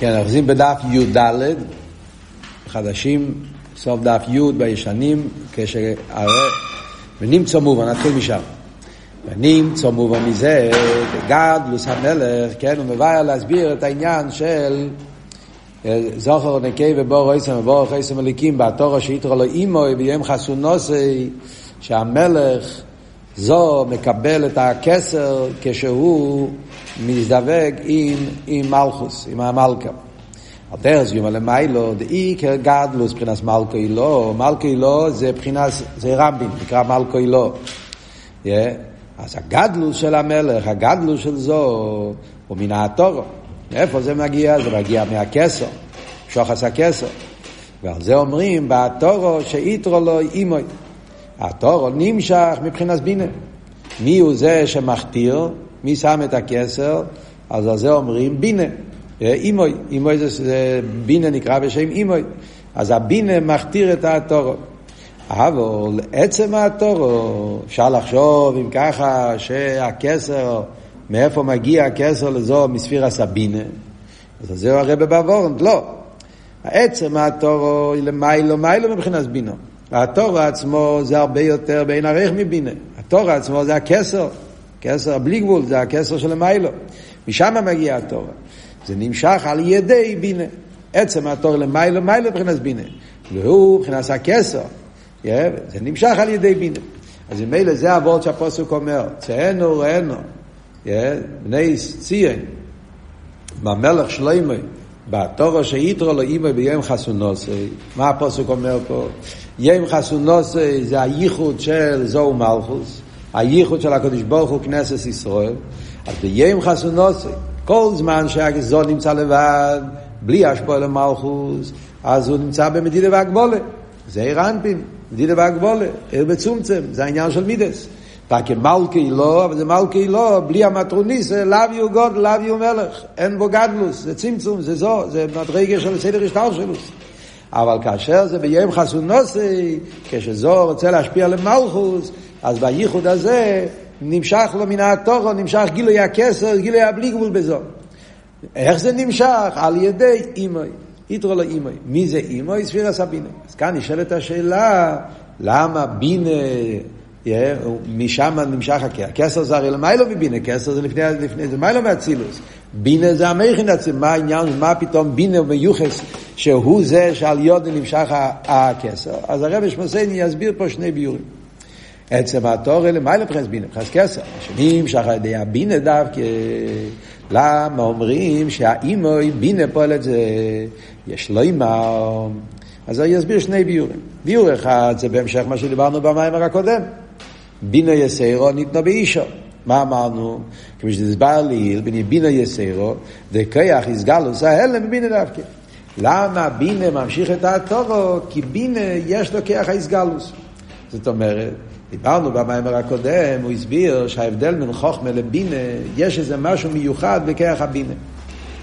כן, אנחנו עושים בדף י"ד, חדשים, סוף דף י' בישנים, כשהרי, ונמצא מובן, נתחיל משם. ונמצא מובן מזה, גדלוס המלך, כן, הוא מבאר להסביר את העניין של זוכר נקי ובור עשם ובור עשם מליקים, בתור שיתרו לו אימו ויום חסונוסי, שהמלך זו מקבל את הכסר כשהוא מזדווג עם, עם מלכוס, עם המלכה. על דרך זה יאמר למיילו, דאיקר גדלוס מבחינת מלכו אילו, מלכו אילו זה מבחינת, זה רבין, נקרא מלכו אילו. Yeah. אז הגדלוס של המלך, הגדלוס של זו, הוא מן התורו. מאיפה זה מגיע? זה מגיע מהכסר, שוחס הכסר. ועל זה אומרים, בתורו שאיתרו לו אימוי. התורו נמשך מבחינת בינה. מי הוא זה שמכתיר? מי שם את הכסר? אז על זה אומרים בינה. אימוי, אימוי זה, זה בינה נקרא בשם אימוי. אז הבינה מכתיר את התורו. אבל עצם התורו, אפשר לחשוב אם ככה שהכסר, מאיפה מגיע הכסר לזו מספיר הסבינה? אז זהו הרבה בוורנט, לא. עצם התורו היא למיילו, מיילו מבחינת בינו. התורו עצמו זה הרבה יותר בין ערך מבינה. התורו עצמו זה הכסר, כסר בלי גבול, זה הכסר של המיילו. משם מגיע התורו. זה נמשך על ידי בינה. עצם התור למיילו, מיילו מבחינת בינה. והוא מבחינת הכסר. זה נמשך על ידי בינה. אז ממילא זה הוורד שהפוסק אומר, צאנו ראינו, בני ציין, במלך שלמה, בתורו שיתרו לו אימא ביום חסונוסי, מה הפוסק אומר פה? יום חסונוסי זה הייחוד של זו מלכוס, הייחוד של הקדוש ברוך הוא כנסת ישראל, אז ביום חסונוסי, כל זמן שהגזון נמצא לבד, בלי השפוע למלכוס, אז הוא נמצא במדידה והגבולה. זה עיר אנפין, מדידה והגבולה, עיר בצומצם, זה העניין של מידס. פקי מלכי לא, אבל זה מלכי לא, בלי המטרוניס, לאו יהיו גוד, לאו יהיו מלך, אין בו גדלוס, זה צמצום, זה זו, זה מדרגה של סדר השטר שלו. אבל כאשר זה ביום חסונוסי, כשזו רוצה להשפיע למלכוס, אז בייחוד הזה נמשך לו מן התוכו, נמשך גילוי הכסר, גילוי הבלי גבול בזו. איך זה נמשך? על ידי אימוי. יתרו לו אימוי. מי זה אימוי? ספירה סבינה. אז כאן נשאלת השאלה, למה בינה, משם נמשך הכסר? הכסר זה הרי למיילו מבינה, כסר זה לפני, לפני זה מיילו מאצילוס. בינה זה המכין עצמי, מה העניין, מה פתאום בינה ומיוחס, שהוא זה שעל יודן נמשך הכסר. אז הרב שמסייני יסביר פה שני ביורים. עצם התורה למעלה מבחינת בינה, מבחינת כסר. שנמשך על ידי הבינה דווקא, למה אומרים שהאימו היא בינה פועלת זה, יש לו אימה. אז אני אסביר שני ביורים. ביור אחד זה בהמשך מה שדיברנו במיימר הקודם. בינה יסיירו ניתנו באישו. מה אמרנו? כמו שדסבר לי, בני בינה יסיירו, וכיח יסגלוס ההלם בבינה דווקא. למה בינה ממשיך את התורו? כי בינה יש לו כיח היסגלוס. זאת אומרת, דיברנו במיימר הקודם, הוא הסביר שההבדל בין חוכמה לבינה, יש איזה משהו מיוחד בכרך הבינה.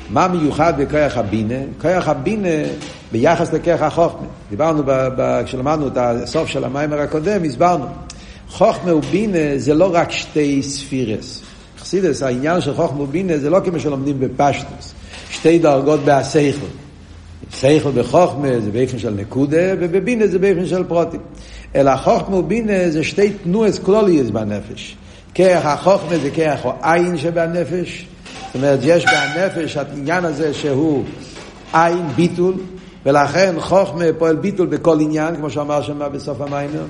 מה מיוחד בכרך הבינה? כרך הבינה ביחס לכרך החוכמה. דיברנו, ב, ב, כשלמדנו את הסוף של המיימר הקודם, הסברנו. חוכמה ובינה זה לא רק שתי ספירס. חסידס, העניין של חוכמה ובינה זה לא כמו שלומדים בפשטוס. שתי דרגות בהסייכל. סייכל בחוכמה זה באופן של נקודה, ובבינה זה באופן של פרוטים. אלא חוכמה ובינה זה שתי תנועס כלוליות בנפש. כרך החוכמה זה כרך העין שבנפש. זאת אומרת, יש בנפש העניין הזה שהוא עין ביטול, ולכן חוכמה פועל ביטול בכל עניין, כמו שאמר שם בסוף המיימר.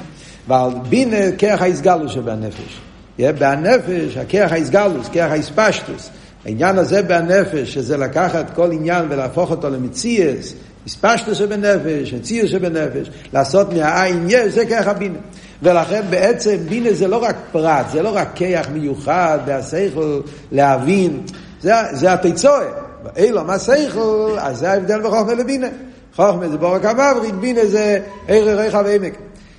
ועל בינה כרך ההסגלוס שבנפש. בנפש, הכרך ההסגלוס, כרך ההספשטוס. העניין הזה בנפש, שזה לקחת כל עניין ולהפוך אותו למציאס, הספשטו שבנפש, הציור שבנפש, לעשות מהעין יש, זה כרך הבינה. ולכן בעצם בינה זה לא רק פרט, זה לא רק כיח מיוחד והשכל להבין, זה, זה התיצואה. אילו מה שכל, אז זה ההבדל בחוכמה לבינה. חוכמה זה בורק המבריק, בינה זה ערך ריחה ועמק.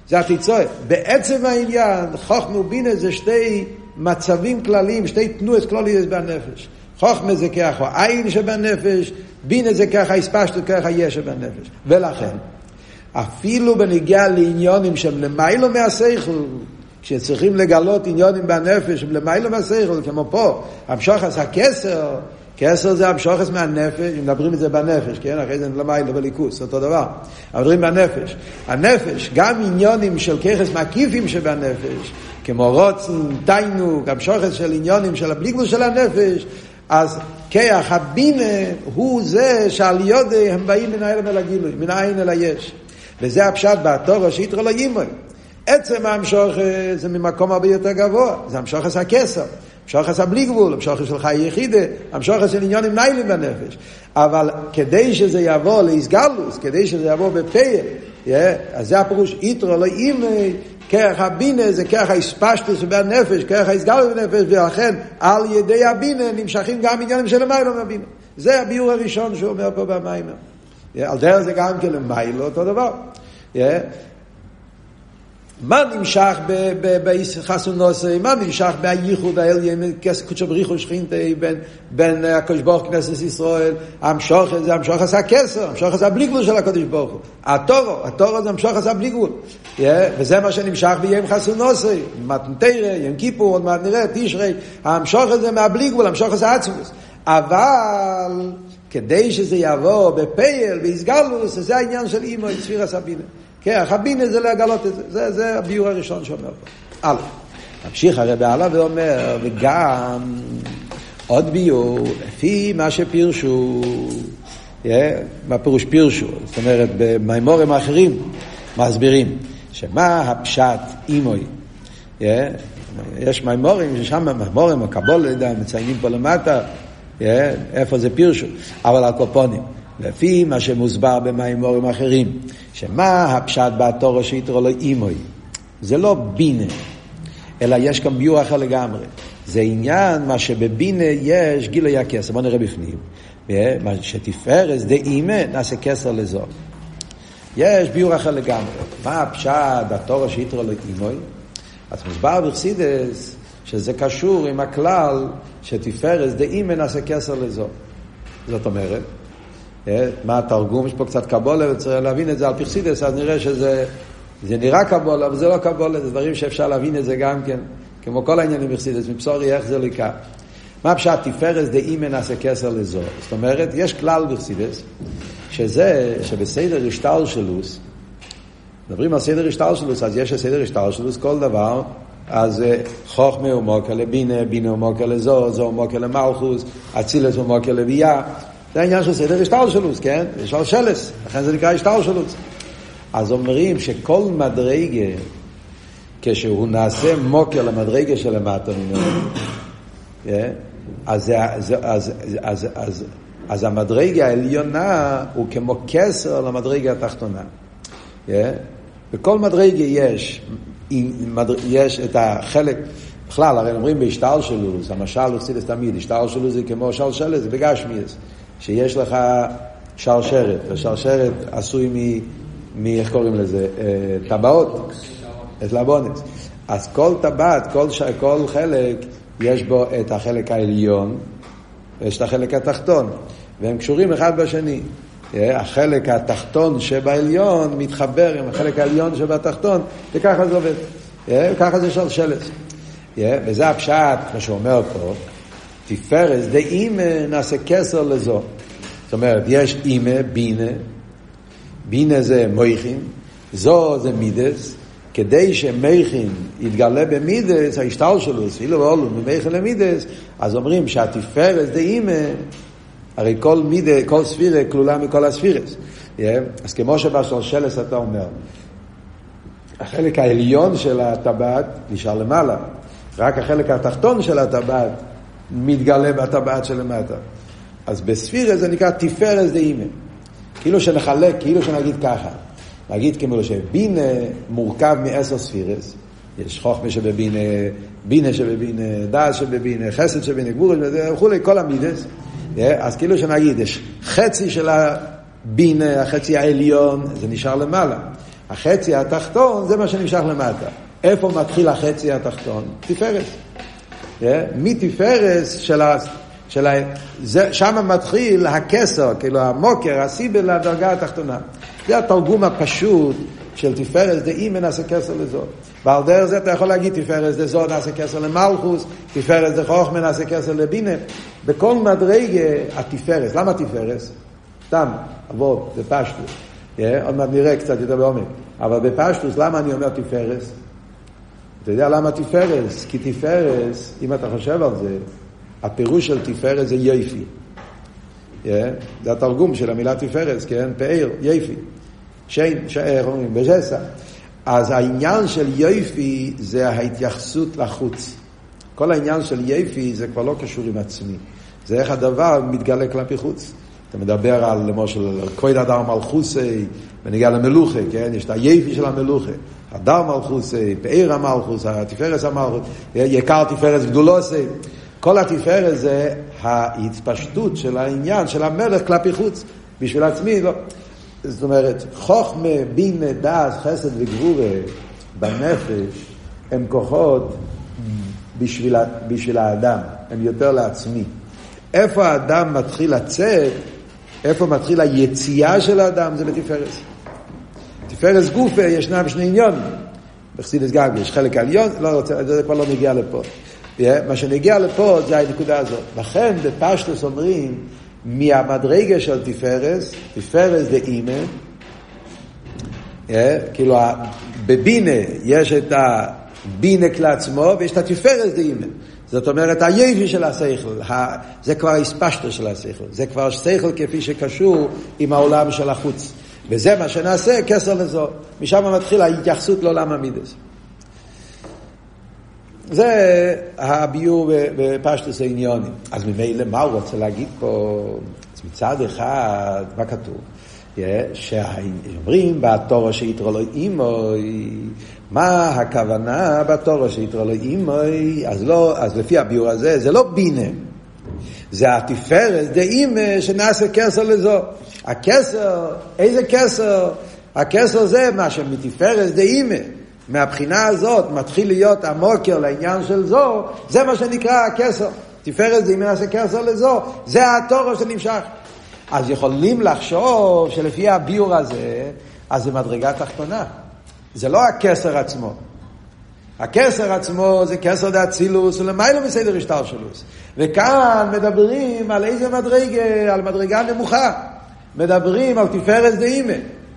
זה התיצואה. בעצם העניין, חוכמה ובינה זה שתי מצבים כלליים, שתי תנועות כלליות בנפש. חוכמה זה ככה העין שבנפש, בינה זה ככה הספשטות ככה יש שבנפש. ולכן, אפילו בנגיעה לעניונים שהם למיילו מהשכל, כשצריכים לגלות עניונים בנפש הם למיילו מהשכל, כמו פה, המשוחס הכסר, כסר זה המשוכס מהנפש, מדברים את זה בנפש, כן? אחרי זה למעלה בליכוס, אותו דבר. מדברים בנפש. הנפש, גם עניונים של ככס מקיפים שבנפש, כמו רוצן, תיינוק, המשוכס של עניונים של הבליגבול של הנפש, אז כיח הבינה הוא זה שעל יודי הם באים מן העלם אל הגילוי, מן העין אל היש. וזה הפשט בתור שיתרו לא ימוי. עצם המשוכס זה ממקום הרבה יותר גבוה, זה המשוכס הכסר. המשוכס הבלי גבול, המשוכס של חיי יחידה, המשוכס של עניונים ניילים בנפש. אבל כדי שזה יבוא לאיסגלוס, כדי שזה יבוא בפייל, yeah, אז זה הפירוש איתרו לא אימי, כרך הבינה זה כרך האספשטוס בנפש, כרך האיסגלוס בנפש, ולכן על ידי הבינה נמשכים גם עניינים של המיילו מהבינה. זה הביאור הראשון שהוא אומר פה במיימר. על דרך זה גם כן למיילו אותו דבר. מה נמשך בחסונוסי, מה נמשך בייחוד העליין, קודשו בריחו שכינתי בין הקדוש ברוך כנסת ישראל, המשוך זה המשוך עשה כסר, המשוך עשה בלי גבול של הקדוש ברוך הוא. התורו, התורו זה המשוך עשה בלי גבול. וזה מה שנמשך ביום חסונוסי, מתנתרא, יום כיפור, עוד מעט נראה, תשרי, המשוך הזה מהבלי גבול, המשוך עשה עצמוס. אבל כדי שזה יבוא בפייל, ויסגלוס, זה העניין של אימו, ספירה סבינה. כן, החבינה זה לגלות את זה, זה, זה הביור הראשון שאומר פה. א', ממשיך הרב הלאה ואומר, וגם עוד ביור, לפי מה שפירשו, yeah, מה פירוש פירשו? זאת אומרת, במימורים האחרים מסבירים, שמה הפשט אימוי? Yeah, יש מימורים, ששם מימורים, הקבול, מציינים פה למטה, yeah, איפה זה פירשו, אבל הקופונים. לפי מה שמוסבר במימורים אחרים, שמה הפשט בתורו שיתרו לו אימוי? זה לא בינה, אלא יש כאן ביור אחר לגמרי. זה עניין מה שבבינה יש גילוי הכסר. בוא נראה בפנים. מה שתפארס דאימה נעשה כסר לזו. יש ביור אחר לגמרי. מה הפשט בתורו שיתרו לו אימוי? אז מוסבר בחסידס שזה קשור עם הכלל שתפארס דאימה נעשה כסר לזו. זאת אומרת, מה התרגום? יש פה קצת קבולה וצריך להבין את זה על פרסידס, אז נראה שזה זה נראה קבולה, אבל זה לא קבולה, זה דברים שאפשר להבין את זה גם כן, כמו כל העניינים בפרסידס, מבשורי איך זה לקה. מה פשט תפארס דאי מנסה כסר לזו? זאת אומרת, יש כלל בפרסידס, שזה שבסדר השטל שלוס, מדברים על סדר השטל שלוס, אז יש סדר השטל שלוס, כל דבר, אז חוכמה הוא מוקר לבינה, בינה הוא מוקר לזו, זו הוא מוקר למלכוס, אצילס הוא מוקר לביאה. זה העניין של סדר השטלשלוס, כן? יש על שלס, לכן זה נקרא השטלשלוס. אז אומרים שכל מדרגה, כשהוא נעשה מוקר למדרגה שלמטה ממנו, כן? אז, אז, אז, אז, אז, אז המדרגה העליונה הוא כמו כסר למדרגה התחתונה. כן? בכל מדרגה יש, יש את החלק, בכלל, הרי אומרים בהשתלשלוס, המשל הוא תמיד, השתלשלוס זה כמו שלשלס, זה בגשמיאס. שיש לך שרשרת, ושרשרת עשוי מ... מ... איך קוראים לזה? אה, טבעות, את לבונס. אז כל טבעת, כל, ש... כל חלק, יש בו את החלק העליון, ויש את החלק התחתון, והם קשורים אחד בשני. אה, החלק התחתון שבעליון מתחבר עם החלק העליון שבתחתון, וככה זה עובד. אה, ככה זה שלשלת. וזה הפשט, מה שהוא אומר פה, תפארס דאימה נעשה כסר לזו. זאת אומרת, יש אימה, בינה, בינה זה מויכין, זו זה מידס, כדי שמייכין יתגלה במידס, ההשתל שלו, אפילו ואולו, ממייכין למידס, אז אומרים שהתפארס דאימה, הרי כל מידה, כל ספירה כלולה מכל הספירס. Yeah. אז כמו שבשלשלס אתה אומר, החלק העליון של הטבעת נשאר למעלה, רק החלק התחתון של הטבעת מתגלה בטבעת שלמטה. אז בספירה זה נקרא תפארס דאימה. כאילו שנחלק, כאילו שנגיד ככה. נגיד כמו שבינה מורכב מעשר ספירס. יש חוכמה שבבינה, בינה שבבינה, דעת שבבינה, חסד שבבינה, גבור וכולי, כל המידס. אז כאילו שנגיד, יש חצי של הבינה, החצי העליון, זה נשאר למעלה. החצי התחתון זה מה שנמשך למטה. איפה מתחיל החצי התחתון? תפארס. מתפארס של ה... של ה... זה, שם מתחיל הכסר, כאילו המוקר, הסיבל לדרגה התחתונה. זה התרגום הפשוט של תפארס דאימא נעשה כסר לזו. ועל דרך זה אתה יכול להגיד תפארס דזו נעשה כסר למלכוס, תפארס דחוכמה נעשה כסר לבינה. בכל מדרגה התפארס, למה תפארס? סתם, אבות, זה פשטוס. עוד מעט נראה קצת יותר בעומק. אבל בפשטוס, למה אני אומר תפארס? אתה יודע למה תפארס? כי תפארס, אם אתה חושב על זה, הפירוש של תפארס זה יופי. Yeah, זה התרגום של המילה תפארס, כן? פאר, יפי. שיין, איך אומרים? בזסה. אז העניין של יפי זה ההתייחסות לחוץ. כל העניין של יפי זה כבר לא קשור עם עצמי. זה איך הדבר מתגלה כלפי חוץ. אתה מדבר על, למשל, כבוד הדר מלכוסי, ונגיע למלוכה, כן? יש את היפי של המלוכה. הדר מלכוסי, פאר המלכוס, התפארס המלכוס, יקר תפארס גדולוסי. כל התפארת זה ההתפשטות של העניין של המלך כלפי חוץ. בשביל עצמי, לא. זאת אומרת, חוכמה, בינה, דס, חסד וגבורה בנפש הם כוחות בשביל, בשביל האדם, הם יותר לעצמי. איפה האדם מתחיל לצאת, איפה מתחיל היציאה של האדם, זה בתפארת. תפארת גופה ישנם שני עניונים. בחסידס גג יש חלק עליון, לא רוצה, זה כבר לא מגיע לפה. מה שנגיע לפה זה הנקודה הזאת. לכן בפשטוס אומרים, מהמדרגה של תפארס, תפארס דה אימא, כאילו בבינה יש את הבינה כלעצמו ויש את התפארס דה אימא. זאת אומרת, היפי של השכל, זה כבר הספשטו של השכל, זה כבר שכל כפי שקשור עם העולם של החוץ. וזה מה שנעשה, כסר לזו. משם מתחיל ההתייחסות לעולם המידס. זה הביור בפשטוס העניונים. אז ממילא מה הוא רוצה להגיד פה? אז מצד אחד, מה כתוב? שאומרים בתורו שיתרו לו אימוי, מה הכוונה בתורו שיתרו לו אימוי? אז, לא, אז לפי הביור הזה, זה לא בינה. זה התפארת דאימה שנעשה כסר לזו. הכסר, איזה כסר? הכסר זה מה שמתפארת דאימה. מהבחינה הזאת מתחיל להיות המוקר לעניין של זו, זה מה שנקרא הכסר. תפארת אם נעשה כסר לזו, זה התורו שנמשך. אז יכולים לחשוב שלפי הביור הזה, אז זה מדרגה תחתונה. זה לא הכסר עצמו. הכסר עצמו זה כסר דאצילוס ולמיילו מסדר השתלשלוס. וכאן מדברים על איזה מדרגה, על מדרגה נמוכה. מדברים על תפארת דאימה.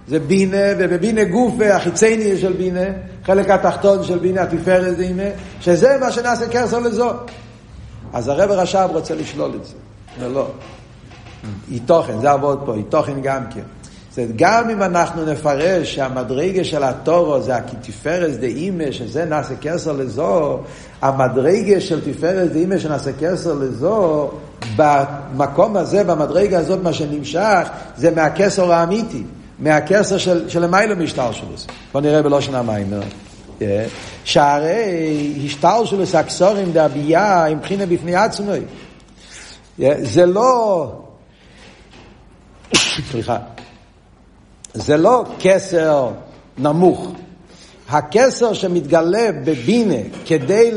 זה בינה, ובבינה גוף החיצייני של בינה, חלק התחתון של בינה, התפארת דימה, שזה מה שנעשה קרסו לזו. אז הרב רש"ב רוצה לשלול את זה. זה לא. תוכן, זה עבוד פה, תוכן גם כן. זאת גם אם אנחנו נפרש שהמדרגה של התורו זה הכתפארס דאימה, שזה נעשה כסר לזו, המדרגה של תפארס דאימה שנעשה כסר לזו, במקום הזה, במדרגה הזאת, מה שנמשך, זה מהכסר האמיתי. מהכסר של, של המיילו משטלשלוס. בוא נראה בלושן המיימר. שהרי השטלשלוס הקסורים דבייה עם בחינה בפני עצמי. זה לא, סליחה, זה לא כסר נמוך. הכסר שמתגלה בבינה כדי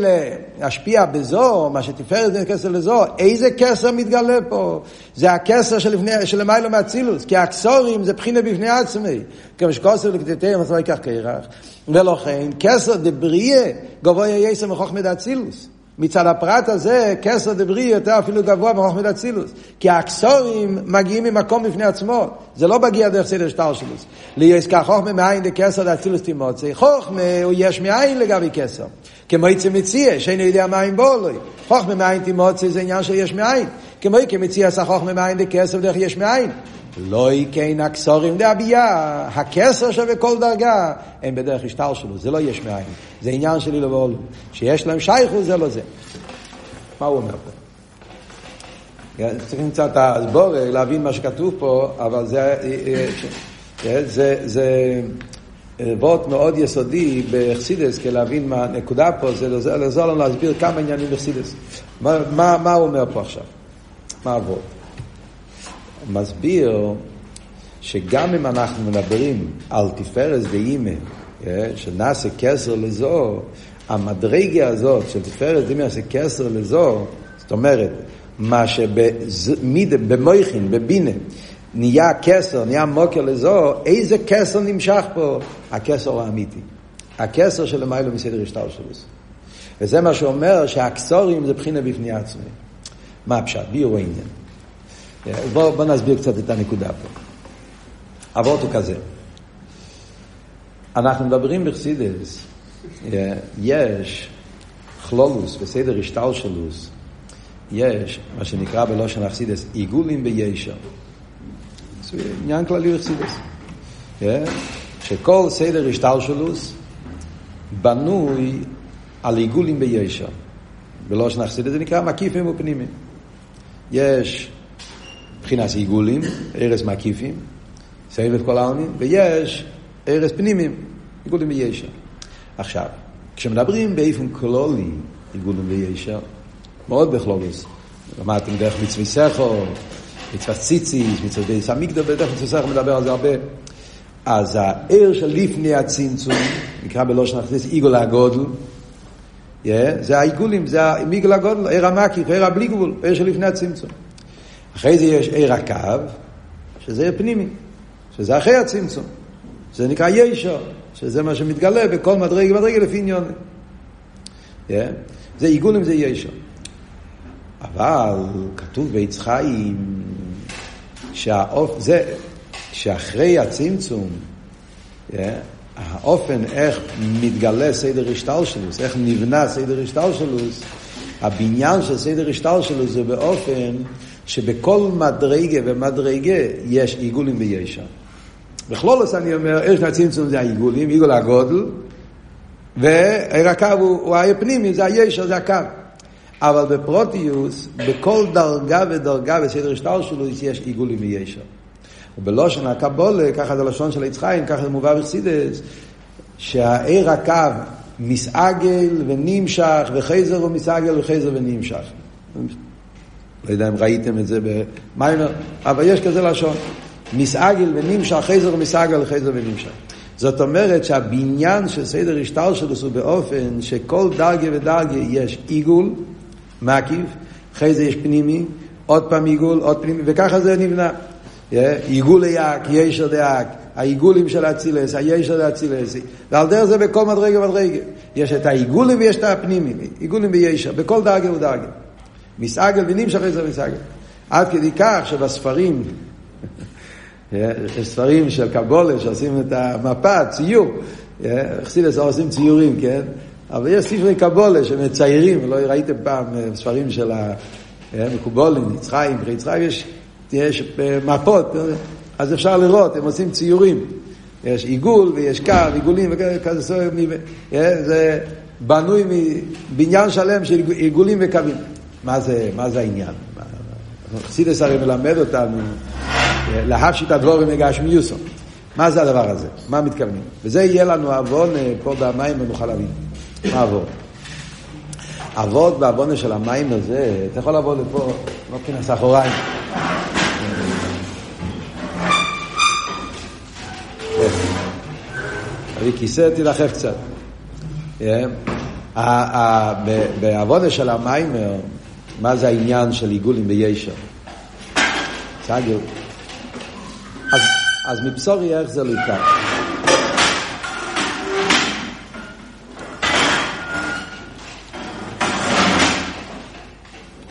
להשפיע בזו, מה שתפארת זה כסר לזו, איזה כסר מתגלה פה? זה הכסר של למיילו מאצילוס, כי הכסורים זה בחינה בפני עצמי. כמו שכוסר לכתתיהם, אז לא ייקח כרח. ולכן, כסר דבריה גבוה יסר מחוכמת אצילוס. מצד הפרט הזה, כסר דברי יותר אפילו גבוה מחוכמת אצילוס. כי האקסורים מגיעים ממקום בפני עצמו. זה לא מגיע דרך סדר שטר שלוס. ליסקה חוכמה מאין דקסר דאצילוס תימוצי. חוכמה הוא יש מאין לגבי כסר. כמו יצא מציע, שאינו יודע מאין בולוי. חוכמה מאין תימוצי זה עניין של יש מאין. כמו כמציע עשה חוכמה מאין דקסר דרך יש מאין. לא יקן הקסורים דאביה, הכסר שבכל דרגה, הם בדרך השטר שלו, זה לא יש מאין, זה עניין שלי לבעולו. שיש להם שייכות זה לא זה. מה הוא אומר פה? צריכים קצת הסבור, להבין מה שכתוב פה, אבל זה, זה, זה וורט מאוד יסודי בחסידס, כי להבין מה הנקודה פה, זה לעזור לנו להסביר כמה עניינים בחסידס. מה, מה, מה הוא אומר פה עכשיו? מה הוורט? מסביר שגם אם אנחנו מדברים על תפארת ואימא, אה, שנעשה כסר לזו, המדרגה הזאת של תפארת ואימא נעשה כסר לזו, זאת אומרת, מה שבמויכין, בבינה, נהיה כסר, נהיה מוקר לזו, איזה כסר נמשך פה? הכסר האמיתי. הכסר של למיילו מסדר השטר שלו. וזה מה שאומר שהכסורים זה בחינה בפני עצמי. מה הפשט? ביור העניין. בואו בוא נסביר קצת את הנקודה פה. אבות הוא כזה. אנחנו מדברים בחסידס, יש כלולוס בסדר השטלשלוס, יש מה שנקרא בלושן אכסידס עיגולים בישר. עניין כללי אכסידס. שכל סדר השטלשלוס בנוי על עיגולים בישר. בלושן אכסידס זה נקרא מקיפים ופנימיים. יש מבחינת עיגולים, ארז מקיפים, סבב כל העלמין, ויש ארז פנימיים, עיגולים בישר. עכשיו, כשמדברים באיפן כלולי, עיגולים בישר, מאוד בכלולוס, למדתם דרך מצווי סכו, מצוות ציציס, מצוות דייס המקדא, בדרך מצווי סכו מדבר על זה הרבה. אז הער של לפני הצמצום, נקרא בלושן הכניס עיגול הגודל, yeah, זה העיגולים, זה המיגל הגודל, ער המקיף, ער הבלי גבול, ער של לפני הצמצום. אחרי זה יש ער הקו, שזה פנימי, שזה אחרי הצמצום. זה נקרא ישר, שזה מה שמתגלה בכל מדרגה ומדרגה לפי עניון. Yeah. זה עיגולים זה ישר. אבל כתוב בעץ חיים שהאופ... זה, שאחרי הצמצום, yeah, האופן איך מתגלה סדר השטלשלוס, איך נבנה סדר השטלשלוס, הבניין של סדר השטלשלוס זה באופן שבכל מדרגה ומדרגה יש עיגולים בישע. בכלולוס אני אומר, ערך הצמצום זה העיגולים, עיגול הגודל, ועיר הקו הוא, הוא הפנימי, זה הישר, זה הקו. אבל בפרוטיוס, בכל דרגה ודרגה בסדר השטר שלו יש עיגולים מישר. ובלושן הקבולה, ככה זה לשון של עץ חיים, ככה זה מובא בחסידס, שהעיר הקו מסעגל ונמשך, וחייזר ומסעגל וחייזר ונמשך. לא יודע אם ראיתם את זה במיימר, אבל יש כזה לשון. מסעגל ונמשך, חייזר ומסעגל וחייזר ונמשך. זאת אומרת שהבניין של סדר השטר שלו הוא באופן שכל דרגה ודרגה יש עיגול, מקיף, אחרי זה יש פנימי, עוד פעם עיגול, עוד פנימי, וככה זה נבנה. עיגול ליק, ישר דיאק, העיגולים של אצילס, הישר לאצילס, ועל דרך זה בכל מדרגה ומדרגה. יש את העיגולים ויש את הפנימי, עיגולים בישר, בכל דרגה ודרגה. מסעגל ונמשך איזה מסעגל. עד כדי כך שבספרים, יש ספרים של קבולה שעושים את המפה, ציור, חסידס עושים ציורים, כן? אבל יש ספרי קבולה שמציירים, לא ראיתם פעם ספרים של המקובולים, יצחיים, פרי יצחיים, יש, יש מפות, אז אפשר לראות, הם עושים ציורים. יש עיגול ויש קו, עיגולים וכזה, זה בנוי מבניין שלם של עיגולים וקווים. מה זה, מה זה העניין? חסידס הרי מלמד אותנו להפשיט הדבורים מגשמיוסו. מה זה הדבר הזה? מה מתכוונים? וזה יהיה לנו עוון פה במים ונוכל להבין. מה עבוד? עבוד בעוונה של המים הזה, אתה יכול לעבוד לפה, לא כנס אחוריים. תביא כיסא, תדחף קצת. בעוונה של המיימר, מה זה העניין של עיגולים בישר? סגר. אז מבשורי איך זה לא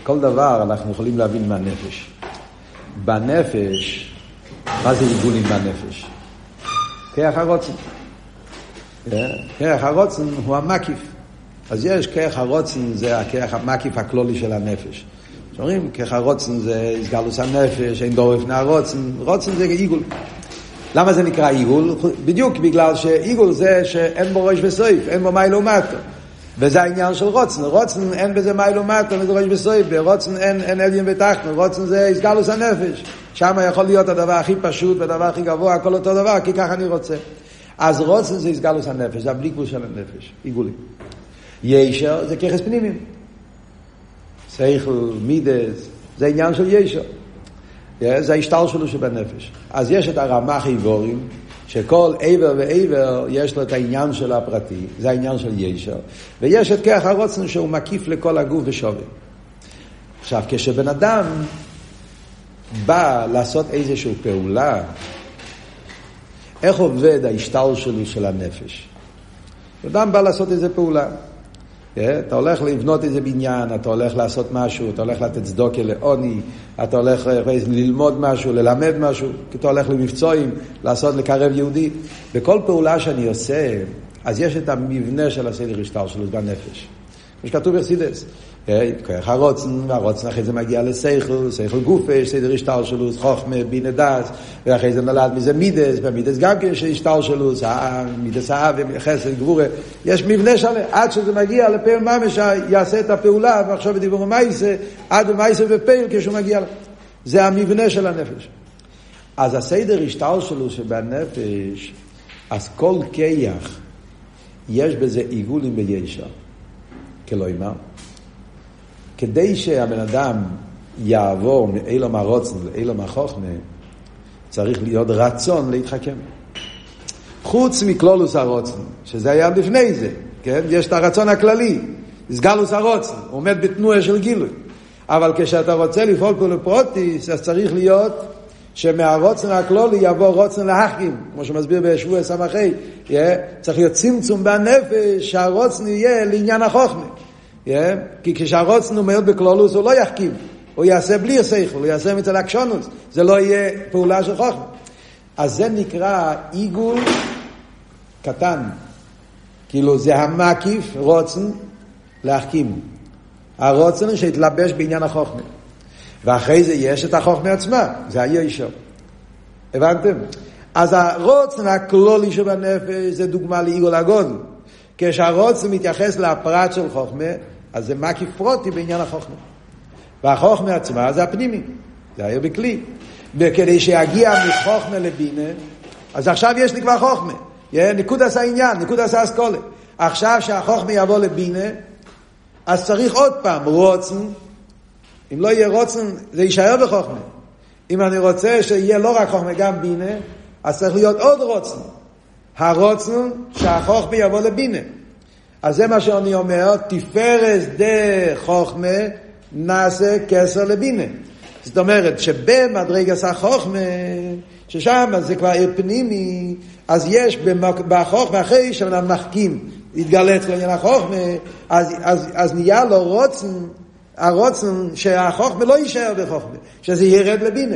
כל דבר אנחנו יכולים להבין מהנפש. בנפש, מה זה עיגולים בנפש? כרך הרוצן. כרך הרוצן הוא המקיף. אז יש כרך הרוצן, זה הכרך המקיף הכלולי של הנפש. שאומרים, כרך הרוצן זה הסגלוס הנפש, אין דור לפני הרוצן, רוצן זה עיגול. למה זה נקרא עיגול? בדיוק בגלל שעיגול זה שאין בו ראש וסויף, אין בו מיילו מטו. וזה העניין של רוצן. רוצן אין בזה מיילו מטה, וזה ראש בסויב. ברוצן אין, אין עליין ותחתן. רוצן זה הסגלוס הנפש. שם יכול להיות הדבר הכי פשוט והדבר הכי גבוה, הכל אותו דבר, כי ככה אני רוצה. אז רוצן זה הסגלוס הנפש, זה הבלי גבול של הנפש, עיגולים. ישר זה ככס פנימיים. סייכל, מידס, זה עניין של ישר. זה ההשתל שלו שבנפש. אז יש את הרמ"ח איבורים, שכל עבר ועבר יש לו את העניין שלו הפרטי, זה העניין של ישר, ויש את כרך הרוצן שהוא מקיף לכל הגוף ושווי. עכשיו, כשבן אדם בא לעשות איזושהי פעולה, איך עובד ההשתל שלו של הנפש? אדם בא לעשות איזו פעולה. כן? אתה הולך לבנות איזה בניין, אתה הולך לעשות משהו, אתה הולך לתת צדוקה לעוני, אתה הולך ללמוד משהו, ללמד משהו, אתה הולך למבצועים, לעשות, לקרב יהודי. בכל פעולה שאני עושה, אז יש את המבנה של הסדר השטר שלו בנפש. כמו שכתוב בחסידס. כוח הרוצן, והרוצן אחרי זה מגיע לסייכל, סייכל גופה, סדר השטר שלו, חוכמה, בינה דס, ואחרי זה נולד מזה מידס, במידס גם כן יש השטר שלו, מידס האב, חסד, גבורה, יש מבנה שלם, עד שזה מגיע לפעיל ממש, יעשה את הפעולה, ועכשיו בדיבור מייסה, עד מייסה ופעיל כשהוא מגיע, זה המבנה של הנפש. אז הסדר השטר שלו שבנפש, אז כל כיח, יש בזה עיגולים בישר. כלומר, כדי שהבן אדם יעבור מאילום הרוצן לאילום החוכמה, צריך להיות רצון להתחכם. חוץ מקלולוס הרוצן, שזה היה לפני זה, כן? יש את הרצון הכללי, סגלוס הרוצן, עומד בתנועה של גילוי. אבל כשאתה רוצה לפעול פה לפרוטיס, אז צריך להיות שמהרוצן הכלולי יבוא רוצן להחכים, כמו שמסביר בשבוע ס"ה, צריך להיות צמצום בנפש, שהרוצן יהיה לעניין החוכמה. Yeah? כי כשהרוצן הוא מאוד בכלולוס הוא לא יחכים, הוא יעשה בלי שכל, הוא יעשה מצד הקשונוס, זה לא יהיה פעולה של חוכמה. אז זה נקרא עיגול קטן, כאילו זה המקיף רוצן להחכים. הרוצן שהתלבש בעניין החוכמה. ואחרי זה יש את החוכמה עצמה, זה הישר. הבנתם? אז הרוצן הכלולי שבנפש זה דוגמה לעיגול הגודל. כשהרוצן מתייחס לפרט של חוכמה, אז זה מקיף פרוטי בעניין החוכמה. והחוכמה עצמה זה הפנימי, זה היה בכלי. וכדי שיגיע מחוכמה לבינה, אז עכשיו יש לי כבר חוכמה. ניקוד עשה עניין, ניקוד עשה אסכולה. עכשיו שהחוכמה יבוא לבינה, אז צריך עוד פעם רוצן. אם לא יהיה רוצן, זה יישאר בחוכמה. אם אני רוצה שיהיה לא רק חוכמה, גם בינה, אז צריך להיות עוד רוצן. הרוצן שהחוכמה יבוא לבינה. אז זה מה שאני אומר, תפארס דה חוכמה נעשה כסר לבינה. זאת אומרת שבמדרגס החוכמה, ששם זה כבר עיר פנימי, אז יש בחוכמה, אחרי שאנחנו מחכים, התגלה אצלו עניין החוכמה, אז, אז, אז נהיה לו רוצן, הרוצן שהחוכמה לא יישאר בחוכמה, שזה ירד לבינה.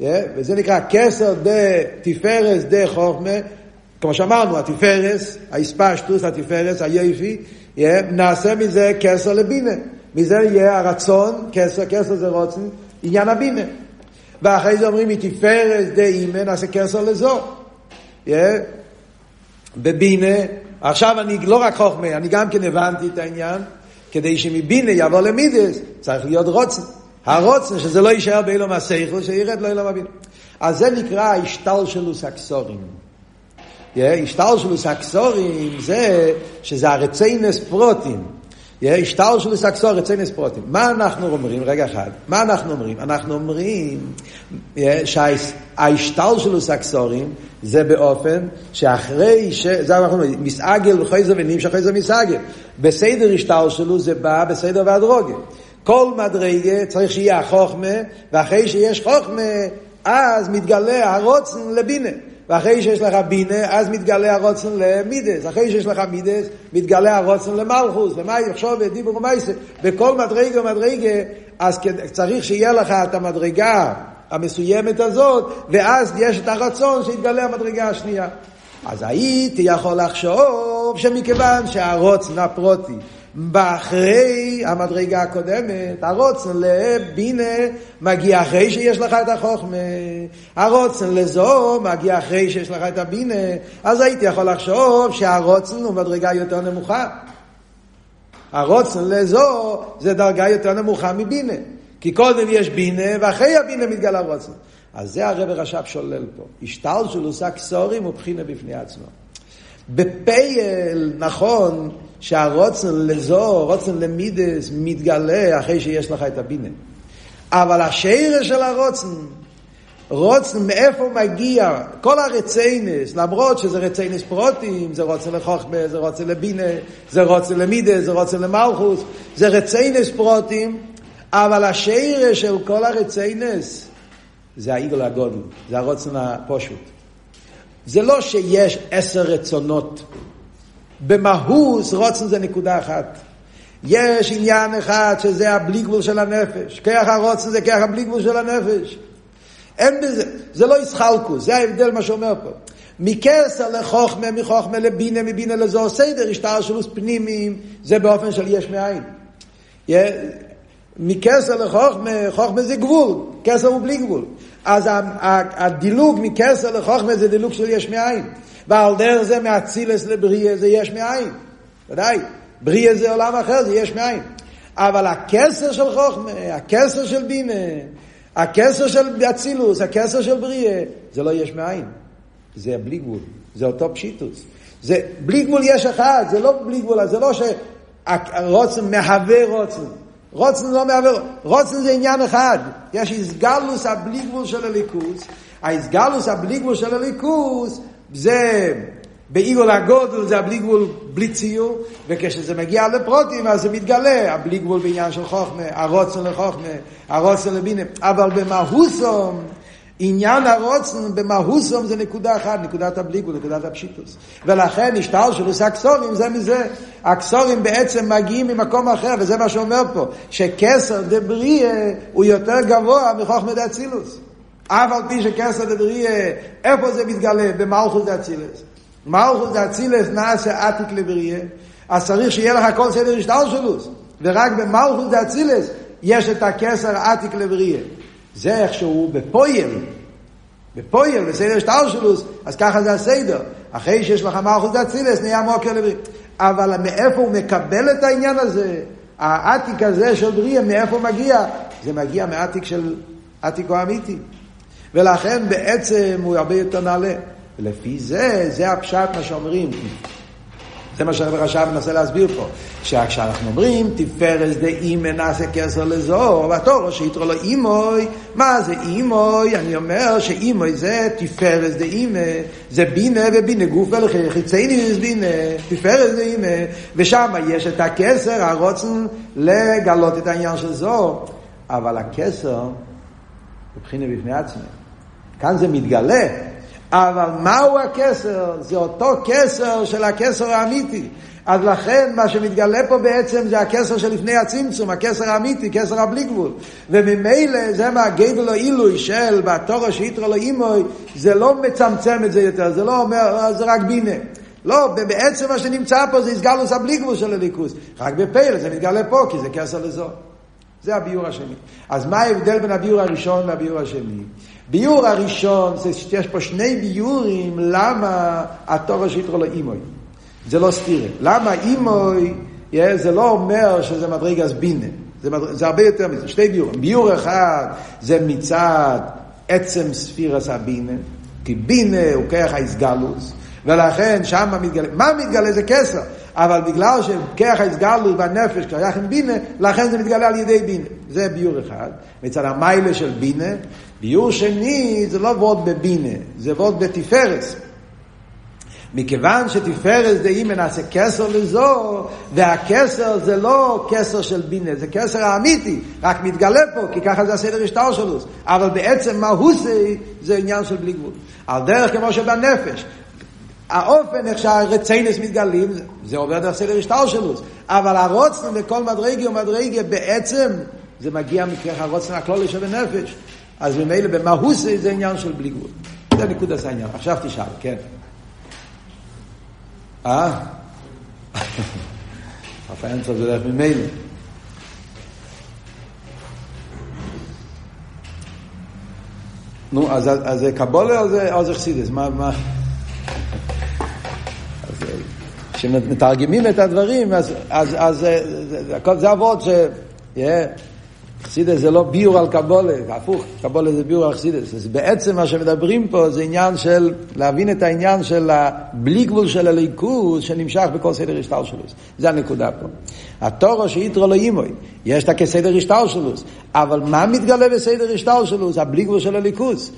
Yeah, וזה נקרא כסר דה תפארס דה חוכמה, כמו שאמרנו, התפארס, האספשטוס, התפארס, היפי, נעשה מזה כסר לבינה. מזה יהיה הרצון, כסר, כסר זה רוצן, עניין הבינה. ואחרי זה אומרים, מתפארס דה אימה, נעשה כסר לזו. בבינה, עכשיו אני לא רק חוכמה, אני גם כן הבנתי את העניין, כדי שמבינה יבוא למידס, צריך להיות רוצן. הרוצן, שזה לא יישאר באילום השכל, שירד לאילום הבינה. אז זה נקרא השתלשלוס הקסורים. השטל שלו סקסורים זה שזה הרציינס פרוטים. השטל שלו סקסור, רציינס פרוטים. מה אנחנו אומרים? רגע אחד. מה אנחנו אומרים? אנחנו אומרים שההשטל שלו סקסורים זה באופן שאחרי ש... זה אנחנו אומרים, מסעגל וחייזר ונמשך חייזר מסעגל. בסדר השטל שלו זה בא בסדר והדרוגה. כל מדרגה צריך שיהיה החוכמה, ואחרי שיש חוכמה, אז מתגלה הרוצן לבינה. ואחרי שיש לך בינה, אז מתגלה הרוצן למידס. אחרי שיש לך מידס, מתגלה הרוצן למלכוס. ומה יחשוב ודיבור ומייסה. בכל מדרגה ומדרגה, אז צריך שיהיה לך את המדרגה המסוימת הזאת, ואז יש את הרצון שיתגלה המדרגה השנייה. אז הייתי יכול לחשוב שמכיוון שהרוצן הפרוטי באחרי המדרגה הקודמת, הרוצן לבינה מגיע אחרי שיש לך את החוכמה, הרוצן לזו מגיע אחרי שיש לך את הבינה, אז הייתי יכול לחשוב שהרוצן הוא מדרגה יותר נמוכה. הרוצן לזו זה דרגה יותר נמוכה מבינה. כי קודם יש בינה, ואחרי הבינה מתגלה רוצן. אז זה הרב רש"ב שולל פה. השתל של עושה כסורים הוא בחינה בפני עצמו. בפייל, נכון, שהרוצן לזו, רוצן למידס, מתגלה אחרי שיש לך את הבינה. אבל השרש של הרוצן, רוצן מאיפה מגיע, כל הרציינס, למרות שזה רציינס פרוטים, זה רוצן לחוכמה, זה רוצן לבינה, זה רוצן למידס, זה רוצן למלכוס, זה רציינס פרוטים, אבל השרש של כל הרציינס, זה העיגול הגודל, זה הרוצן הפושוט. זה לא שיש עשר רצונות. במהוס רוצן זה נקודה אחת. יש עניין אחד שזה הבלי גבול של הנפש. כרך הרוצן זה כרך הבלי גבול של הנפש. אין בזה, זה לא ישחלקוס, זה ההבדל מה שאומר פה. מכסר לחוכמה, מחוכמה לבינה, מבינה לזו סדר, השטר שלוס פנימיים, זה באופן של יש מאין. מכסר לחוכמה, חוכמה זה גבול, כסר הוא בלי גבול. אז הדילוג מכסר לחוכמה זה דילוג של יש מאין. ועל דרך זה מאצילס לבריאה זה יש מאין. ודאי, בריאה זה עולם אחר, זה יש מאין. אבל הכסר של חוכמה, הכסר של בינה, הכסר של אצילוס, הכסר של בריאה, זה לא יש מאין. זה בלי גבול, זה אותו פשיטוס. זה בלי גבול יש אחד, זה לא בלי גבול, זה לא שרוצן מהווה רוצן. רוצן לא מהווה, רוצן זה עניין אחד. יש איסגלוס הבלי גבול של הליכוס, האיסגלוס הבלי גבול של הליכוס זה בעיגול הגודל זה הבלי גבול בלי ציור, וכשזה מגיע לפרוטים אז זה מתגלה, הבלי גבול בעניין של חוכמה, הרוצן לחוכמה, הרוצן לבינה, אבל במהוסום עניין הרוצן במהוסום זה נקודה אחת, נקודת הבליגו, נקודת הפשיטוס. ולכן השטר של עושה הקסורים זה מזה. הקסורים בעצם מגיעים ממקום אחר, וזה מה שאומר פה, שכסר דבריה הוא יותר גבוה מחוכמה דאצילוס. אף על פי שכסר דבריה, איפה זה מתגלה? במלכוס דאצילוס. מלכוס דאצילוס נעשה עתיק לבריה, אז צריך שיהיה לך כל סדר השטר שלוס. ורק במלכוס דאצילוס יש את הכסר עתיק לבריה. זה איך שהוא בפויל, בפויל, בסדר שטלשלוס, אז ככה זה הסדר. אחרי שיש לך מלכות דאצילס, נהיה מוקר לבריא. אבל מאיפה הוא מקבל את העניין הזה? העתיק הזה של בריאה, מאיפה הוא מגיע? זה מגיע מעתיק של עתיקו אמיתי. ולכן בעצם הוא הרבה יותר נעלה. ולפי זה, זה הפשט מה שאומרים. זה מה שהרב רש"ב מנסה להסביר פה. שכשאנחנו אומרים תפארס דאימא נעשה כסר לזו, והתורו שיתרו לו אימוי, מה זה אימוי? אני אומר שאימוי זה תפארס דאימא, זה בינה ובינה גוף ולחיצייני זה בינה, תפארס דאימא, ושם יש את הכסר, הרוצן לגלות את העניין של זו, אבל הכסר, מבחינה בפני עצמי, כאן זה מתגלה. אבל מהו הכסר? זה אותו כסר של הכסר האמיתי. אז לכן מה שמתגלה פה בעצם זה הכסר שלפני הצמצום, הכסר האמיתי, כסר הבלי גבול. וממילא זה מה גדל העילוי של בתורה שיתרו לו אימוי, זה לא מצמצם את זה יותר, זה לא אומר, זה רק בינה. לא, בעצם מה שנמצא פה זה הסגלוס הבלי גבול של הליכוס. רק בפייל זה מתגלה פה, כי זה כסר לזו. זה הביור השני. אז מה ההבדל בין הביור הראשון לביור השני? ביור הראשון, זה שיש פה שני ביורים למה התורה שיתרו לו אימוי. זה לא סתירה. למה אימוי, זה לא אומר שזה מדרגס בינה. זה, מדרג, זה הרבה יותר מזה, שתי ביורים. ביור אחד זה מצד עצם ספירס הבינה, כי בינה הוא כרך האיסגלוס, ולכן שם מתגלה, מה מתגלה זה כסר, אבל בגלל שכרך האיסגלוס בנפש כשייך עם בינה, לכן זה מתגלה על ידי בינה. זה ביור אחד, מצד המיילה של בינה. ביור שני זה לא וורד בבינה, זה וורד בתפארס. מכיוון שתפארת דהי מנסה כסר לזו, והכסר זה לא כסר של בינה, זה כסר האמיתי, רק מתגלה פה, כי ככה זה הסדר השטר שלו. אבל בעצם מה זה, זה עניין של בלי גבול. על דרך כמו שבנפש. האופן איך שהרציינס מתגלים, זה עובר דרך סדר השטר שלו. אבל הרוצן לכל מדרגי ומדרגי בעצם, זה מגיע מכך הרוצן הכלולי שבנפש. אז ממילא במהות זה עניין של בלי גבול. זה נקודת העניין. עכשיו תשאל, כן. אה? אף האמצע זה דרך ממילא. נו, אז, אז זה קבולה או זה, או זה חסידס? מה, מה? כשמתרגמים את הדברים, אז, אז, אז זה, זה, זה, זה אבות ש... Yeah. חסידס זה לא ביור על קבולה, הפוך, קבולה זה ביור על חסידס. אז בעצם מה שמדברים פה זה עניין של, להבין את העניין של הבלי גבול של הליכוז שנמשך בכל סדר השטר שלו. זה הנקודה פה. התורו שיתרו לו אימוי, יש את כסדר השטר שלו, אבל מה מתגלה בסדר השטר שלו? זה הבלי גבול של הליכוז.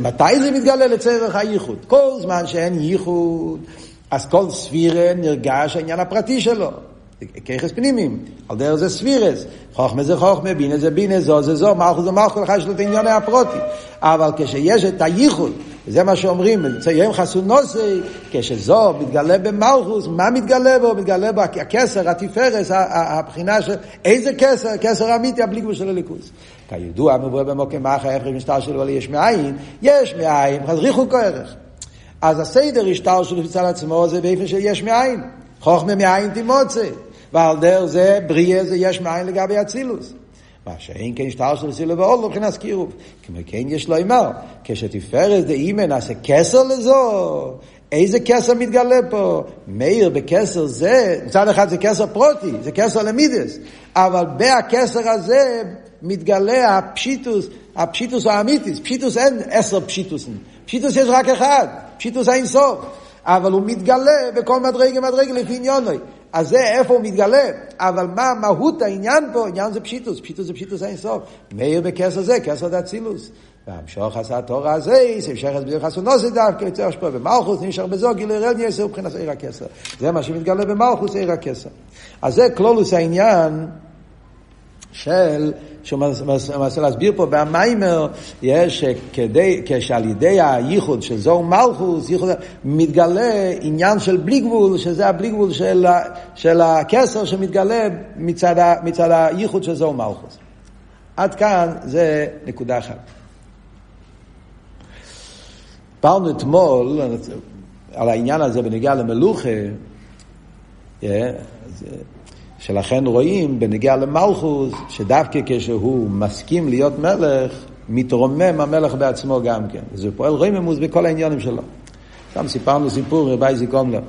מתי זה מתגלה לצורך הייחוד? כל זמן שאין ייחוד, אז כל ספירה נרגש העניין הפרטי שלו. ככס פנימיים, על דרך זה ספירס, חוכמה זה חוכמה, בינה זה בינה, זו זה זו, מלכות זה מלכות, לך יש לו את ענייני הפרוטי. אבל כשיש את הייחוד, וזה מה שאומרים, ציין חסונוסי, כשזו מתגלה במלכוס, מה מתגלה בו? מתגלה בו הכסר, התפארס, הבחינה של איזה כסר? כסר אמיתי, הבלי גבול של הליכוס. כידוע, מבוא במוקם אחר, איך משטר שלו, יש מאין, יש מאין, אז ריחוק ערך. אז הסדר השטר שלו מצד עצמו זה באיפה של יש מאין. חוכמה מאין תימוצה. ועל דרך זה בריאה זה יש מאין לגבי אצילוס. מה שאין כן שטר של סילוב ואולו מבחינת קירוב. כמו כן יש לו אמר, כשתפארת דאימן נעשה כסר לזו, איזה כסר מתגלה פה? מאיר בכסר זה, מצד אחד זה כסר פרוטי, זה כסר למידס, אבל בהכסר הזה מתגלה הפשיטוס, הפשיטוס האמיתיס, פשיטוס אין עשר פשיטוסים, פשיטוס יש רק אחד, פשיטוס אין סוף, אבל הוא מתגלה בכל מדרגה מדרגה לפי עניונוי. אז זה איפה הוא מתגלה, אבל מה מהות העניין פה? עניין זה פשיטוס, פשיטוס זה פשיטוס אין סוף. מאיר בכסר זה, כסר דאצילוס. והמשוך עשה התורה הזה, המשך בדיוק חסונוסי דווקא, יוצא השפוע במלכוס, נשאר בזו, גילוי רל נייסר מבחינת עיר הכסר. זה מה שמתגלה במלכוס, עיר הכסר. אז זה כלולוס העניין של, שהוא מנסה להסביר פה במיימר, יש כדי, כשעל ידי הייחוד של זו מלכוס, ייחוד, מתגלה עניין של בלי גבול, שזה הבלי גבול של, של הכסר שמתגלה מצד, מצד הייחוד של זו מלכוס. עד כאן זה נקודה אחת. דיברנו אתמול על העניין הזה בנגיעה למלוכה, שלכן רואים בנגיעה למלכוס, שדווקא כשהוא מסכים להיות מלך, מתרומם המלך בעצמו גם כן. זה פועל רממוס בכל העניינים שלו. סתם סיפרנו סיפור רבי זיקומלר.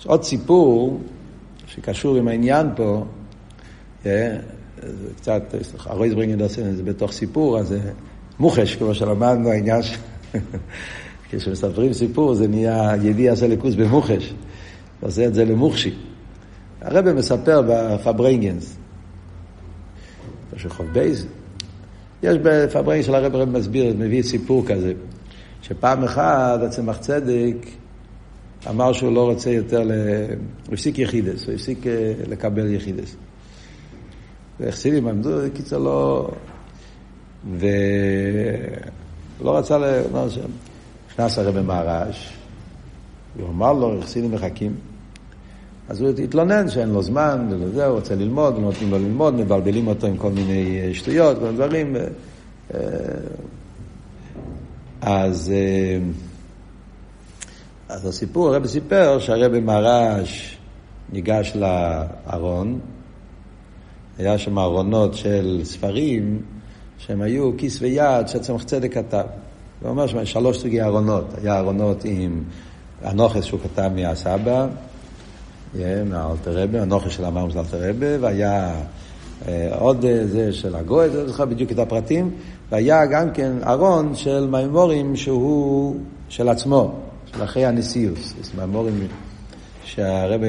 יש עוד סיפור שקשור עם העניין פה, זה קצת, הרויזברינגר עושה את זה בתוך סיפור, אז זה מוחש, כמו שלמדנו, העניין ש... כשמספרים סיפור זה נהיה ידיע ליכוס במוחש. עושה את זה למוחשי. הרב מספר בפברנגנס, שחוב בייז, יש בפברנגנס של הרב, הרב מסביר, מביא סיפור כזה, שפעם אחת הצמח צדק אמר שהוא לא רוצה יותר, ל... הוא הפסיק יחידס, הוא הפסיק אה, לקבל יחידס. והחסידים עמדו, קיצר לא... ולא רצה ל... נכנס הרב במהר"ש, הוא אמר לו, חסידים מחכים. אז הוא התלונן שאין לו זמן, וזה, הוא רוצה ללמוד, לא נותנים לו ללמוד, מבלבלים אותו עם כל מיני אה, שטויות, כל מיני דברים. אה, אז, אה, אז הסיפור, הרב סיפר שהרב מהר"ש ניגש לארון, היה שם ארונות של ספרים שהם היו כיס ויד שהצמח צדק כתב. הוא אומר שם שלוש סוגי ארונות. היה ארונות עם הנוכס שהוא כתב מהסבא, מהאלתר רבה, הנוכס של המאום של אלתר רבה, והיה אה, עוד אה, זה של הגוי, לא זוכר בדיוק את הפרטים, והיה גם כן ארון של מימורים שהוא של עצמו, של אחרי הנשיאוס, מימורים שהרבה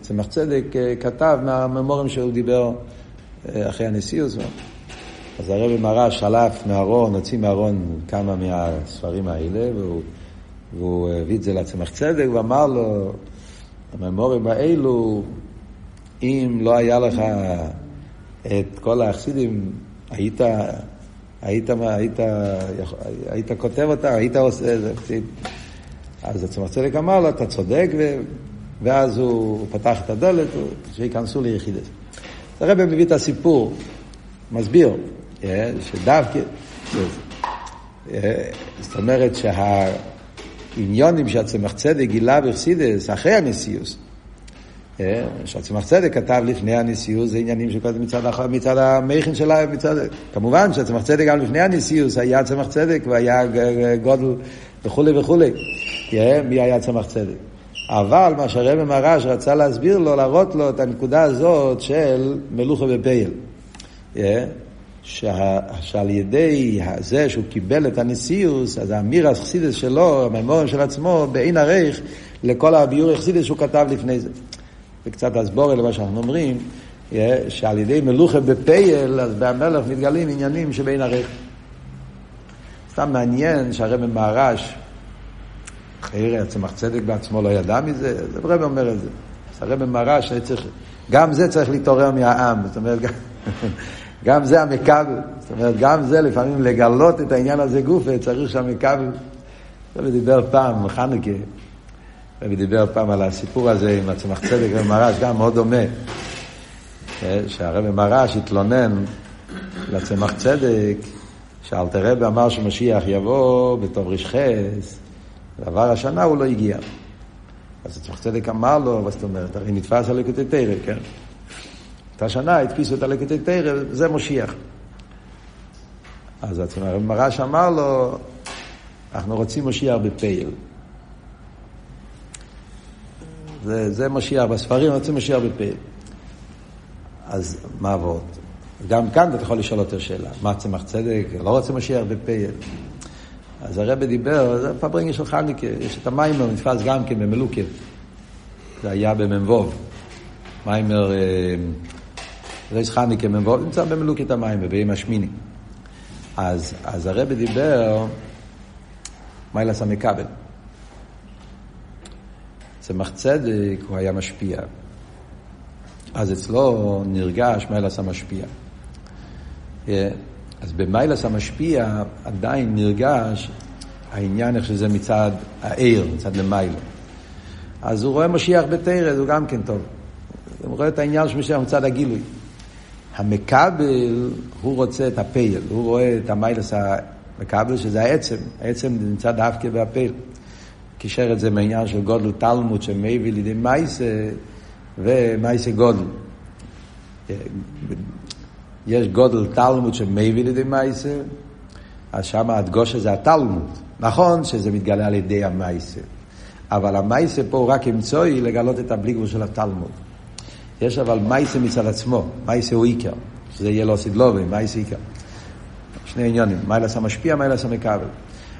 צמח צדק אה, כתב מהמימורים שהוא דיבר אחרי הנשיאוס. אז הרב מראה שלף מהארון, הוציא מהארון כמה מהספרים האלה, והוא, והוא הביא את זה לצמח צדק ואמר לו, הממורים האלו, אם לא היה לך את כל החסידים, היית, היית, היית, היית, כותב אותה, היית עושה את זה. אז הצמח צדק אמר לו, אתה צודק, ו... ואז הוא פתח את הדלת, שייכנסו ליחידת. הרב מביא את הסיפור, מסביר. אה, שדווקא, אה, זאת אומרת שהעניונים שהצמח צדק גילה בחסידס אחרי הנשיאוס, אה, שהצמח צדק כתב לפני הנשיאוס זה עניינים שקודם מצד, אחר, מצד המכין שלה, מצד... כמובן שהצמח צדק גם לפני הנשיאוס היה צמח צדק והיה גודל וכולי וכולי. מי היה צמח צדק? אבל מה שהרבא מרש רצה להסביר לו, להראות לו את הנקודה הזאת של מלוכה בפייל. שה, שעל ידי זה שהוא קיבל את הנשיאוס, אז האמיר החסידס שלו, הממורים של עצמו, באין ערך לכל הביור החסידס שהוא כתב לפני זה. זה קצת הסבור למה שאנחנו אומרים, שעל ידי מלוכה בפייל, אז בהמלך מתגלים עניינים שבאין ערך. סתם מעניין שהרבא מהר"ש, חייר הצמח צדק בעצמו לא ידע מזה, זה הרבא אומר את זה. אז הרבא מהר"ש גם זה צריך להתעורר מהעם, זאת אומרת, גם, זה המכבל, זאת אומרת, גם זה לפעמים לגלות את העניין הזה גופה, צריך שהמכבל, רבי דיבר פעם, חנוכה, רבי דיבר פעם על הסיפור הזה עם הצמח צדק ומרש, גם מאוד דומה, אה, שהרבי מרש התלונן לצמח צדק, שאלתר רבי אמר שמשיח יבוא בתור רישחס, ועבר השנה הוא לא הגיע. אז הצמח צדק אמר לו, מה זאת אומרת? הרי נתפס על לקוטי תרא, כן? אותה שנה הדפיסו את הלקוטי תרא, זה משיח. אז מרש אמר לו, אנחנו רוצים משיח בפייל. זה, זה משיח, בספרים רוצים משיח בפייל. אז מה עבוד? גם כאן אתה יכול לשאול אותו שאלה, מה צמח צדק? לא רוצה משיח בפייל. אז הרב דיבר, זה פברינגי של חניקה, יש את המיימר, נתפס גם כן במלוקת. זה היה במ"בוב. מיימר, ריס חניקה מ"בוב, נמצא במלוקת המיימר, ביום השמיני. אז, אז הרב דיבר, מיילס המכבל. צמח צדק הוא היה משפיע. אז אצלו נרגש מיילס המשפיע. אה, אז במיילס המשפיע עדיין נרגש העניין איך שזה מצד העיר, מצד למיילו. אז הוא רואה משיח בתרא, זה גם כן טוב. הוא רואה את העניין של משיח מצד הגילוי. המקבל, הוא רוצה את הפייל, הוא רואה את המיילס המקבל, שזה העצם, העצם נמצא דווקא בהפייל. קישר את זה מהעניין של גודל תלמוד שמביא לידי מייסה ומייסה גודל. יש גודל תלמוד שמביא לידי מייסה, אז שם הדגושה זה התלמוד. נכון שזה מתגלה על ידי המייסה, אבל המייסה פה הוא רק אמצעי לגלות את הבלי גבול של התלמוד. יש אבל מייסה מצד עצמו, מייסה הוא עיקר, שזה יהיה לו סדלובי, מייסה עיקר. שני עניונים, מיילס המשפיע, מיילס המקבל.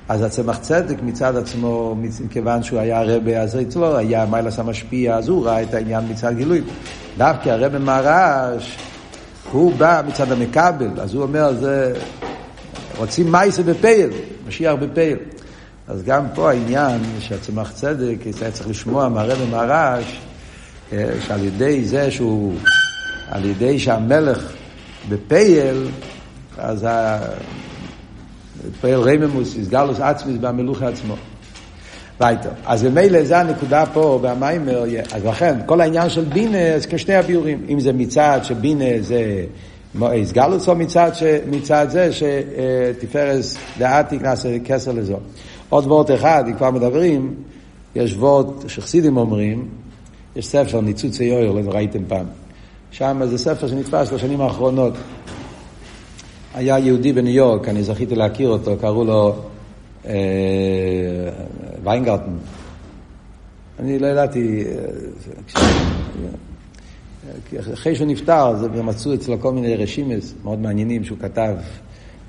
אז הצמח צדק מצד עצמו, כיוון שהוא היה הרבה, אז אצלו היה מיילס המשפיע, אז הוא ראה את העניין מצד גילוי. דווקא הרבה מרש, הוא בא מצד המקבל, אז הוא אומר, זה, רוצים מייסה בפייל, משיח בפייל. אז גם פה העניין שהצמח צדק היה צריך לשמוע מהרבי מרש, אה, שעל ידי זה שהוא, על ידי שהמלך בפייל, אז פועל רממוס, איסגלוס עצמיס במלוכה עצמו. וייטר. אז ממילא זה הנקודה פה במיימר, אז לכן כל העניין של בינה זה כשני הביורים, אם זה מצד שבינה זה איסגלוס או מצד, ש, מצד זה שתפארס דעתיק נעשה כסר לזו. עוד וורט אחד, אם כבר מדברים, יש וורט שחסידים אומרים, יש ספר ניצוץ היויר, לא ראיתם פעם. שם זה ספר שנתפס בשנים האחרונות. היה יהודי בניו יורק, אני זכיתי להכיר אותו, קראו לו אה, ויינגרטן. אני לא ידעתי, אה, אחרי שהוא נפטר, אז מצאו אצלו כל מיני רשימס מאוד מעניינים שהוא כתב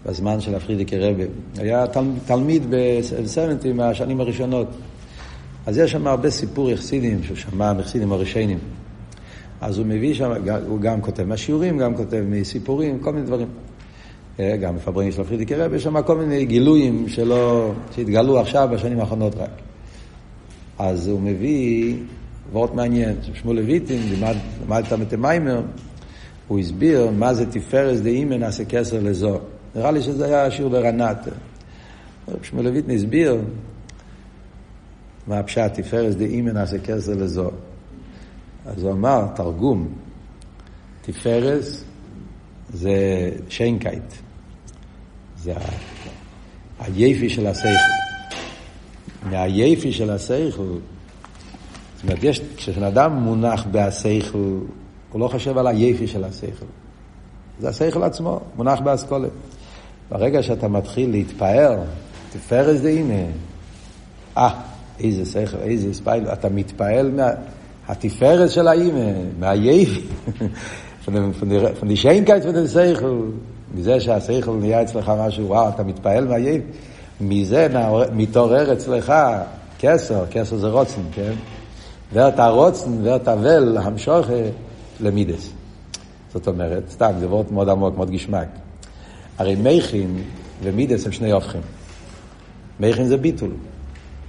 בזמן של הפרידיקי רבי. היה תל, תלמיד ב-70 מהשנים הראשונות. אז יש שם הרבה סיפור יחסידים, שהוא שמע מחסידים הראשונים. אז הוא מביא שם, הוא גם כותב מהשיעורים, גם כותב מסיפורים, כל מיני דברים. אה, גם מפברינג של הפרידיקי רבי, יש שם כל מיני גילויים שלא, שהתגלו עכשיו בשנים האחרונות רק. אז הוא מביא וורט מעניין, שמואל לויטין, לימד, למד את המיימר, הוא הסביר מה זה תפארס דאימן נעשה כסר לזו. נראה לי שזה היה שיעור ברנת. שמואל לויטין הסביר מה הפשט תפארס דאימן נעשה כסר לזו. אז הוא אמר, תרגום, תפארס זה שיינקייט. זה היפי של השכל. מהיפי של השכל, זאת אומרת, יש, כשבן אדם מונח בהשכל, הוא לא חושב על היפי של השכל. זה השכל עצמו, מונח באסכולת. ברגע שאתה מתחיל להתפאר, תפארס הנה. אה, איזה שכל, איזה ספייל, אתה מתפעל מה... התפארת של האימא, die Schönheit von dem Seichel, מזה שהשכל נהיה אצלך משהו, וואו, אתה מתפעל מהייב, מזה מתעורר אצלך כסר, כסר זה רוצן, כן? ואתה רוצן ואתה ול, המשוכה למידס. זאת אומרת, סתם, זה וורט מאוד עמוק, מאוד גשמק. הרי מייכין ומידס הם שני הופכים. מייכין זה ביטול,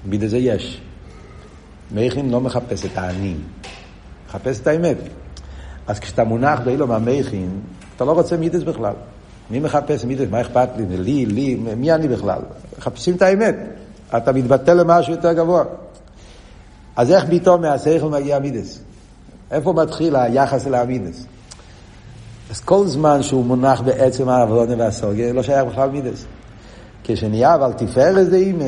מידס זה יש. מייכין לא מחפש את האני, מחפש את האמת. אז כשאתה מונח באילום המכין, אתה לא רוצה מידס בכלל. מי מחפש מידס? מה אכפת לי? לי, לי, מי אני בכלל? מחפשים את האמת. אתה מתבטל למשהו יותר גבוה. אז איך פתאום מהשכל מגיע מידס? איפה מתחיל היחס אל המידס? אז כל זמן שהוא מונח בעצם העבודה והסוגיה, לא שייך בכלל מידס. כשנהיה אבל תפארת דעים,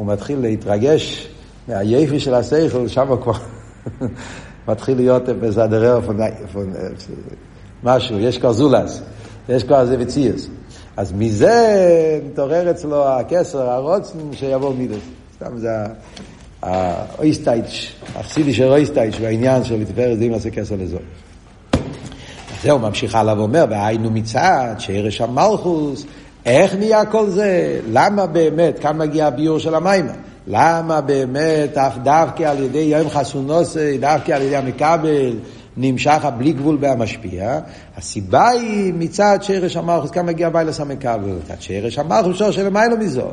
הוא מתחיל להתרגש מהיפי של השכל, שם הוא כבר מתחיל להיות בזדרר משהו, יש כבר זולס, יש כבר איזה וציאס. אז מזה מתעורר אצלו הכסר, הרוצן, שיבוא מידס. סתם זה האויסטייץ', החסידי של אויסטייץ', בעניין של לתפארת דעים עושה כסר לזאת. זהו, ממשיך הלאה ואומר, והיינו מצד שערש המלכוס, איך נהיה כל זה? למה באמת, כאן מגיע הביור של המים, למה באמת אף דווקא על ידי יום חסונוסי, דווקא על ידי המכבל, נמשך הבלי גבול בהמשפיע? הסיבה היא מצד שרש המלכוס, כאן מגיע ביילס המכבל, מצד שרש המלכוס שור של מיילו מזו.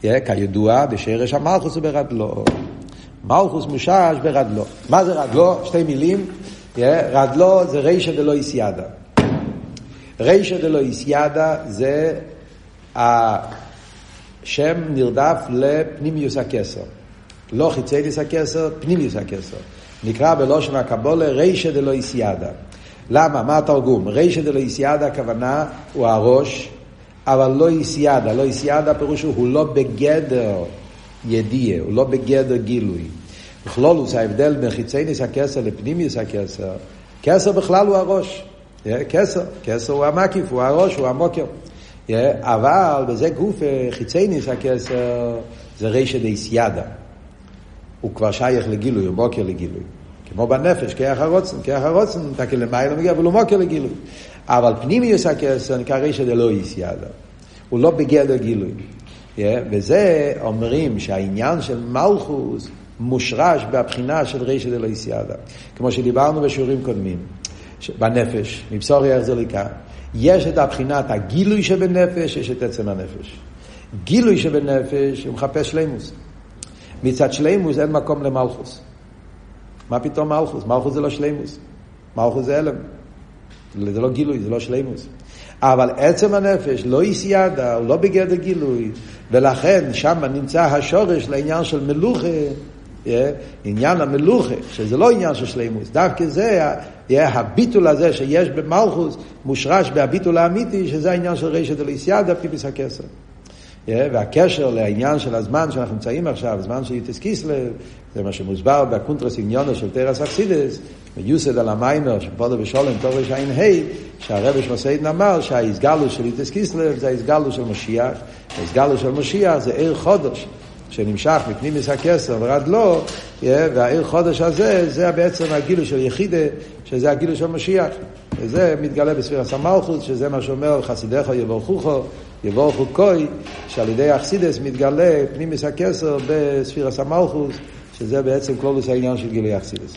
כידוע, בשרש המלכוס הוא ברדלו. מלכוס מושש ברדלו. מה זה רדלו? שתי מילים. רדלו זה רישא דלא איסיידה. רישא דלא איסיידה זה השם נרדף לפנימיוס הכסר. לא חיציידיס הכסר, פנימיוס הכסר. נקרא בלושן הקבולה רישא דלא איסיידה. למה? מה התרגום? רישא דלא איסיידה הכוונה הוא הראש, אבל לא איסיידה. לא איסיידה פירוש הוא לא בגדר ידיעה, הוא לא בגדר גילוי. בכלולוס ההבדל בין חיצייניס הכסר לפנימיוס הכסר, כסר בכלל הוא הראש. כסר, כסר הוא המקיף, הוא הראש, הוא המוקר. אבל בזה גוף חיצייניס הכסר זה רישא דייסיידה. הוא כבר שייך לגילוי, הוא מוקר לגילוי. כמו בנפש, כיח הרוצן, כיח הרוצן, תקל למעלה מגיע, אבל הוא מוקר לגילוי. אבל פנימיוס הכסר נקרא רישא דלא איסיידה. הוא לא בגדר גילוי. וזה אומרים שהעניין של מלכוס מושרש בבחינה של רישא דלא איסיידה. כמו שדיברנו בשיעורים קודמים, בנפש, מבשורי איך זה לקה. יש את הבחינת הגילוי שבנפש, יש את עצם הנפש. גילוי שבנפש, הוא מחפש שלימוס. מצד שלימוס אין מקום למלכוס. מה פתאום מלכוס? מלכוס זה לא שלימוס. מלכוס זה הלם. זה לא גילוי, זה לא שלימוס. אבל עצם הנפש לא איסיידה, הוא לא בגדר גילוי, ולכן שם נמצא השורש לעניין של מלוכה, yeah, עניין המלוכה, שזה לא עניין של שלימוס, דווקא זה יהיה הביטול הזה שיש במלכוס, מושרש בהביטול האמיתי, שזה העניין של רשת אליסיאדה, פיפיס הכסר. Yeah, והקשר לעניין של הזמן שאנחנו נמצאים עכשיו, הזמן של יוטס קיסלב, זה מה שמוסבר בקונטרס עניונו של תרס אקסידס, מיוסד על המיימר, שפודו בשולם, טוב רשעין ה', שהרבש מסעידן אמר שהאיסגלו של יוטס קיסלב זה האיסגלו של משיח, האיסגלו של משיח זה עיר חודש. שנמשך מפנימיס הכסר ורד לא, והעיר חודש הזה, זה בעצם הגילוי של יחידה, שזה הגילוי של משיח. וזה מתגלה בספירס המלכוס, שזה מה שאומר חסידיך יבורכוכו, יבורכו קוי, שעל ידי אכסידס מתגלה פנימיס הכסר בספירס המלכוס, שזה בעצם כלולוס העניין של גילוי אכסידס.